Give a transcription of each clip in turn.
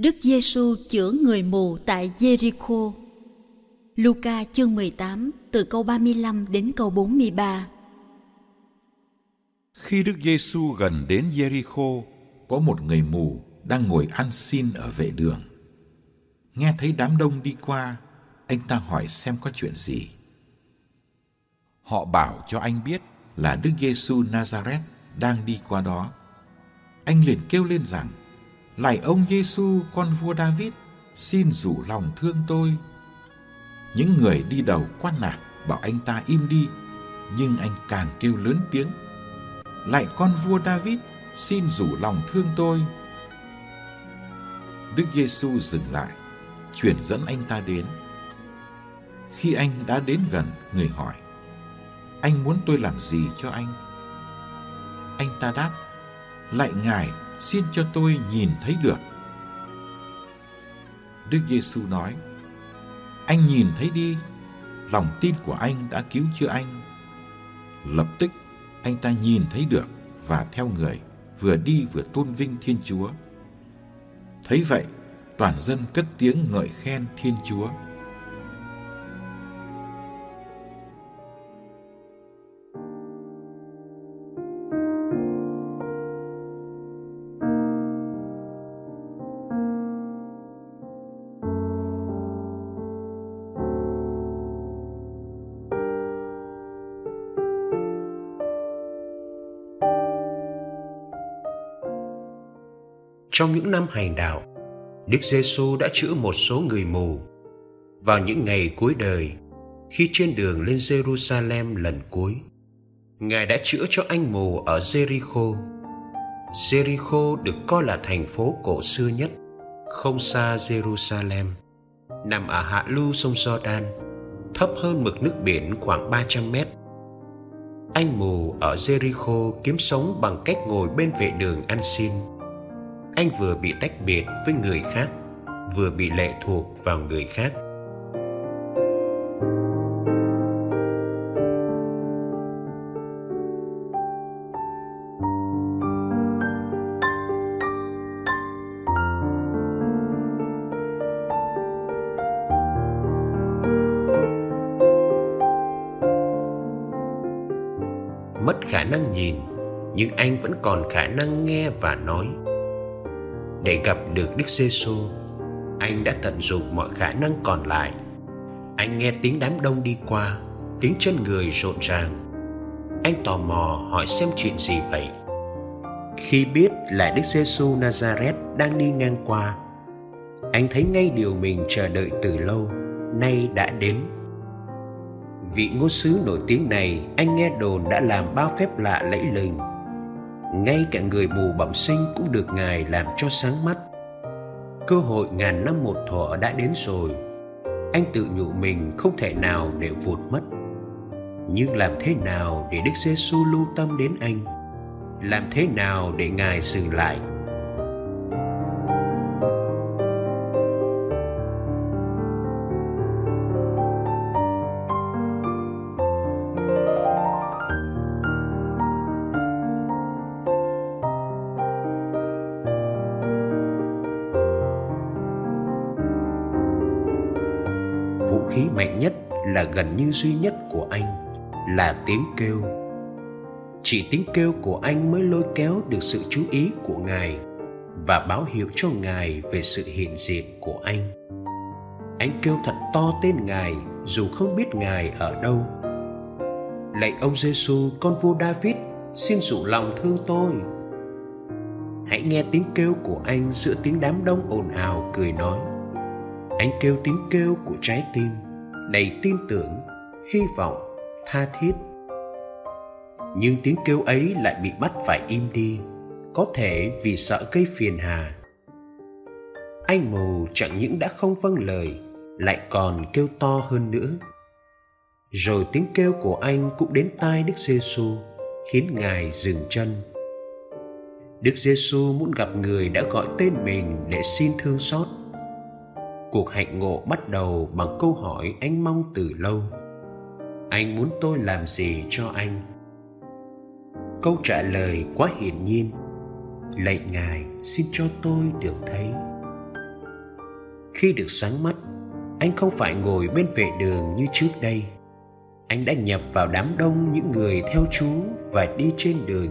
Đức Giêsu chữa người mù tại Jericho. Luca chương 18 từ câu 35 đến câu 43. Khi Đức Giêsu gần đến Jericho, có một người mù đang ngồi ăn xin ở vệ đường. Nghe thấy đám đông đi qua, anh ta hỏi xem có chuyện gì. Họ bảo cho anh biết là Đức Giêsu Nazareth đang đi qua đó. Anh liền kêu lên rằng: Lạy ông Giêsu con vua David, xin rủ lòng thương tôi. Những người đi đầu quát nạt bảo anh ta im đi, nhưng anh càng kêu lớn tiếng. Lạy con vua David, xin rủ lòng thương tôi. Đức Giêsu dừng lại, chuyển dẫn anh ta đến. Khi anh đã đến gần, người hỏi: Anh muốn tôi làm gì cho anh? Anh ta đáp: Lạy Ngài, xin cho tôi nhìn thấy được. Đức Giêsu nói: Anh nhìn thấy đi, lòng tin của anh đã cứu chữa anh. Lập tức anh ta nhìn thấy được và theo người vừa đi vừa tôn vinh Thiên Chúa. Thấy vậy, toàn dân cất tiếng ngợi khen Thiên Chúa. Trong những năm hành đạo, Đức Giêsu đã chữa một số người mù. Vào những ngày cuối đời, khi trên đường lên Jerusalem lần cuối, Ngài đã chữa cho anh mù ở Jericho. Jericho được coi là thành phố cổ xưa nhất, không xa Jerusalem, nằm ở hạ lưu sông Jordan, thấp hơn mực nước biển khoảng 300 mét. Anh mù ở Jericho kiếm sống bằng cách ngồi bên vệ đường ăn xin anh vừa bị tách biệt với người khác, vừa bị lệ thuộc vào người khác. Mất khả năng nhìn, nhưng anh vẫn còn khả năng nghe và nói để gặp được Đức Giêsu, anh đã tận dụng mọi khả năng còn lại. Anh nghe tiếng đám đông đi qua, tiếng chân người rộn ràng. Anh tò mò hỏi xem chuyện gì vậy. Khi biết là Đức Giêsu Nazareth đang đi ngang qua, anh thấy ngay điều mình chờ đợi từ lâu, nay đã đến. Vị ngôn sứ nổi tiếng này, anh nghe đồn đã làm bao phép lạ lẫy lừng ngay cả người mù bẩm sinh cũng được ngài làm cho sáng mắt. Cơ hội ngàn năm một thuở đã đến rồi. Anh tự nhủ mình không thể nào để vụt mất. Nhưng làm thế nào để đức giêsu lưu tâm đến anh? Làm thế nào để ngài dừng lại? Vũ khí mạnh nhất là gần như duy nhất của anh là tiếng kêu. Chỉ tiếng kêu của anh mới lôi kéo được sự chú ý của ngài và báo hiệu cho ngài về sự hiện diện của anh. Anh kêu thật to tên ngài, dù không biết ngài ở đâu. Lạy ông giêsu con vua david, xin dụ lòng thương tôi. Hãy nghe tiếng kêu của anh giữa tiếng đám đông ồn ào cười nói anh kêu tiếng kêu của trái tim, đầy tin tưởng, hy vọng, tha thiết. Nhưng tiếng kêu ấy lại bị bắt phải im đi, có thể vì sợ gây phiền hà. Anh mù chẳng những đã không vâng lời, lại còn kêu to hơn nữa. Rồi tiếng kêu của anh cũng đến tai đức giêsu khiến ngài dừng chân. Đức giêsu muốn gặp người đã gọi tên mình để xin thương xót cuộc hạnh ngộ bắt đầu bằng câu hỏi anh mong từ lâu. Anh muốn tôi làm gì cho anh? Câu trả lời quá hiển nhiên. Lạy ngài, xin cho tôi được thấy. Khi được sáng mắt, anh không phải ngồi bên vệ đường như trước đây. Anh đã nhập vào đám đông những người theo chú và đi trên đường.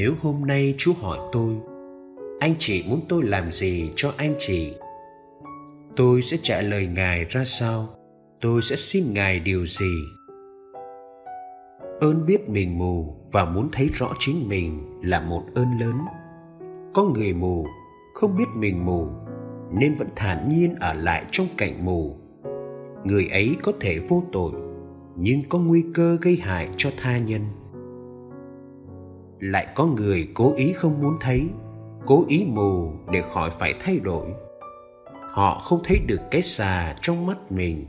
Nếu hôm nay chú hỏi tôi, anh chị muốn tôi làm gì cho anh chị? Tôi sẽ trả lời ngài ra sao? Tôi sẽ xin ngài điều gì? Ơn biết mình mù và muốn thấy rõ chính mình là một ơn lớn. Có người mù, không biết mình mù, nên vẫn thản nhiên ở lại trong cảnh mù. Người ấy có thể vô tội, nhưng có nguy cơ gây hại cho tha nhân lại có người cố ý không muốn thấy, cố ý mù để khỏi phải thay đổi. Họ không thấy được cái xà trong mắt mình.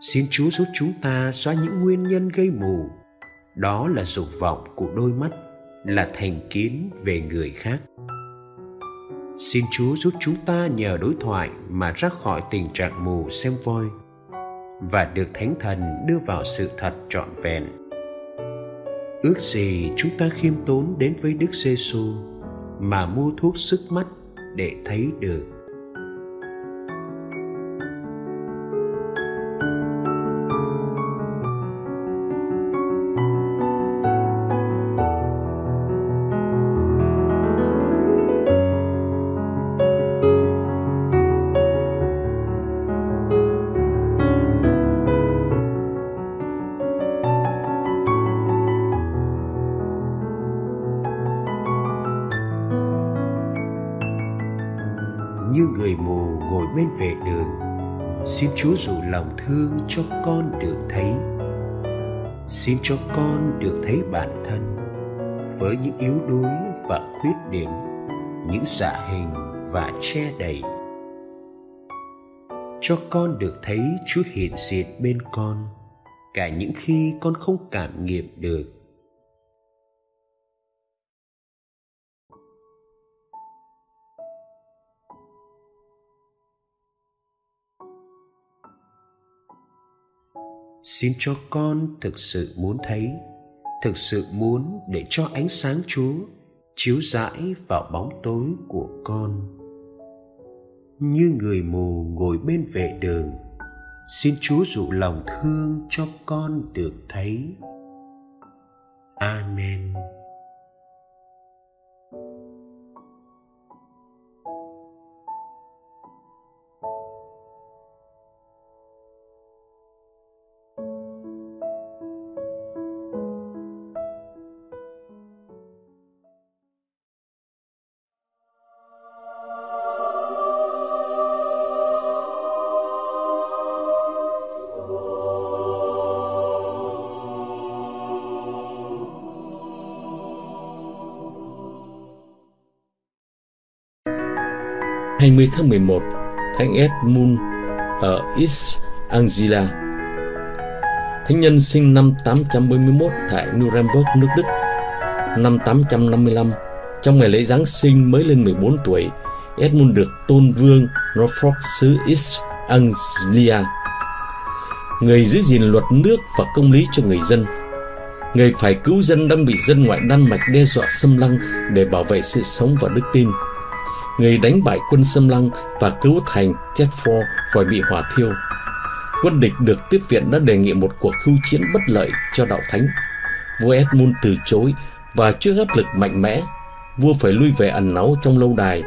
Xin chúa giúp chúng ta xóa những nguyên nhân gây mù. Đó là dục vọng của đôi mắt, là thành kiến về người khác. Xin chúa giúp chúng ta nhờ đối thoại mà ra khỏi tình trạng mù xem voi và được thánh thần đưa vào sự thật trọn vẹn ước gì chúng ta khiêm tốn đến với đức giê xu mà mua thuốc sức mắt để thấy được. Dù lòng thương cho con được thấy. Xin cho con được thấy bản thân với những yếu đuối và khuyết điểm, những dạ hình và che đầy cho con được thấy chúa hiện diện bên con, cả những khi con không cảm nghiệm được. Xin cho con thực sự muốn thấy, thực sự muốn để cho ánh sáng chúa chiếu rãi vào bóng tối của con. Như người mù ngồi bên vệ đường, xin chúa dụ lòng thương cho con được thấy. Amen. 20 tháng 11, anh Edmund ở East Anglia. Thánh nhân sinh năm 841 tại Nuremberg, nước Đức. Năm 855, trong ngày lễ Giáng sinh mới lên 14 tuổi, Edmund được tôn vương Norfolk xứ East Anglia. Người giữ gìn luật nước và công lý cho người dân. Người phải cứu dân đang bị dân ngoại Đan Mạch đe dọa xâm lăng để bảo vệ sự sống và đức tin. Người đánh bại quân xâm lăng và cứu thành Chetford khỏi bị hỏa thiêu. Quân địch được tiếp viện đã đề nghị một cuộc hưu chiến bất lợi cho đạo thánh. Vua Edmund từ chối và trước áp lực mạnh mẽ, vua phải lui về ẩn náu trong lâu đài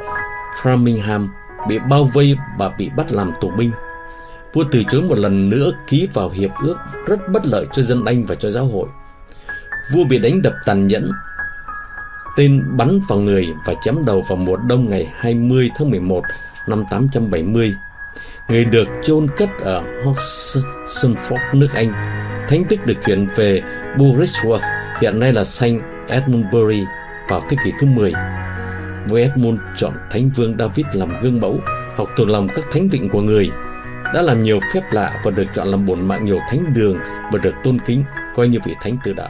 Framingham bị bao vây và bị bắt làm tù binh. Vua từ chối một lần nữa ký vào hiệp ước rất bất lợi cho dân Anh và cho giáo hội. Vua bị đánh đập tàn nhẫn, tên bắn vào người và chém đầu vào mùa đông ngày 20 tháng 11 năm 870. Người được chôn cất ở Hoxenford, nước Anh. Thánh tích được chuyển về Burisworth, hiện nay là Saint Edmundbury vào thế kỷ thứ 10. Vua Edmund chọn Thánh vương David làm gương mẫu, học thuộc lòng các thánh vịnh của người, đã làm nhiều phép lạ và được chọn làm bổn mạng nhiều thánh đường và được tôn kính coi như vị thánh tử đạo.